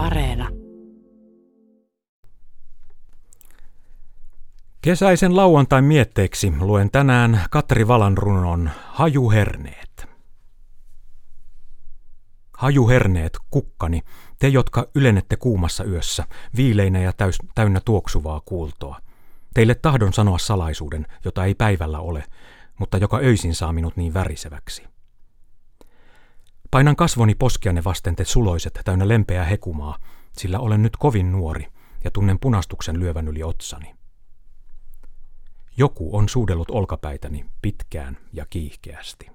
Areena. Kesäisen lauantain mietteeksi luen tänään Katri Valan runon Hajuherneet. Hajuherneet, kukkani, te jotka ylennette kuumassa yössä, viileinä ja täys, täynnä tuoksuvaa kuultoa. Teille tahdon sanoa salaisuuden, jota ei päivällä ole, mutta joka öisin saa minut niin väriseväksi. Painan kasvoni poskianne vasten te suloiset täynnä lempeää hekumaa, sillä olen nyt kovin nuori ja tunnen punastuksen lyövän yli otsani. Joku on suudellut olkapäitäni pitkään ja kiihkeästi.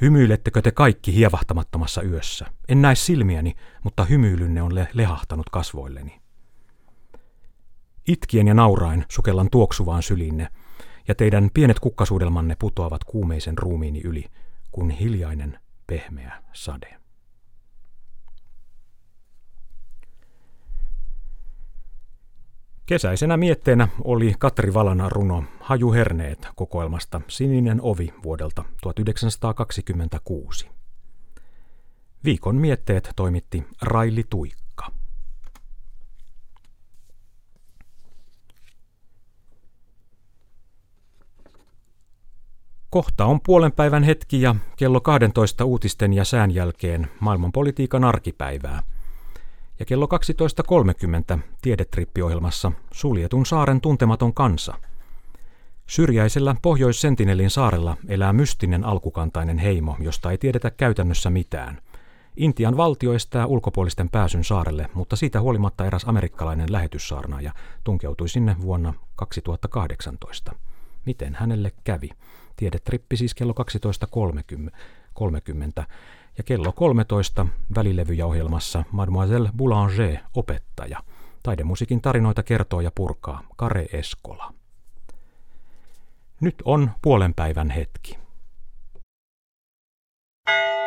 Hymyilettekö te kaikki hievahtamattomassa yössä? En näe silmiäni, mutta hymyilynne on le- lehahtanut kasvoilleni. Itkien ja nauraen sukellan tuoksuvaan sylinne, ja teidän pienet kukkasuudelmanne putoavat kuumeisen ruumiini yli, kuin hiljainen pehmeä sade. Kesäisenä mietteenä oli Katri Valana runo Hajuherneet kokoelmasta Sininen ovi vuodelta 1926. Viikon mietteet toimitti Raili Tuikka. Kohta on puolen päivän hetki ja kello 12 uutisten ja sään jälkeen maailmanpolitiikan arkipäivää – ja kello 12.30 tiedetrippiohjelmassa Suljetun saaren tuntematon kansa. Syrjäisellä Pohjois-Sentinelin saarella elää mystinen alkukantainen heimo, josta ei tiedetä käytännössä mitään. Intian valtio estää ulkopuolisten pääsyn saarelle, mutta siitä huolimatta eräs amerikkalainen lähetyssaarnaaja tunkeutui sinne vuonna 2018. Miten hänelle kävi? Tiedetrippi siis kello 12.30 ja kello 13 välilevyjä ohjelmassa Mademoiselle Boulanger, opettaja. Taidemusiikin tarinoita kertoo ja purkaa Kare Eskola. Nyt on puolen päivän hetki. thank you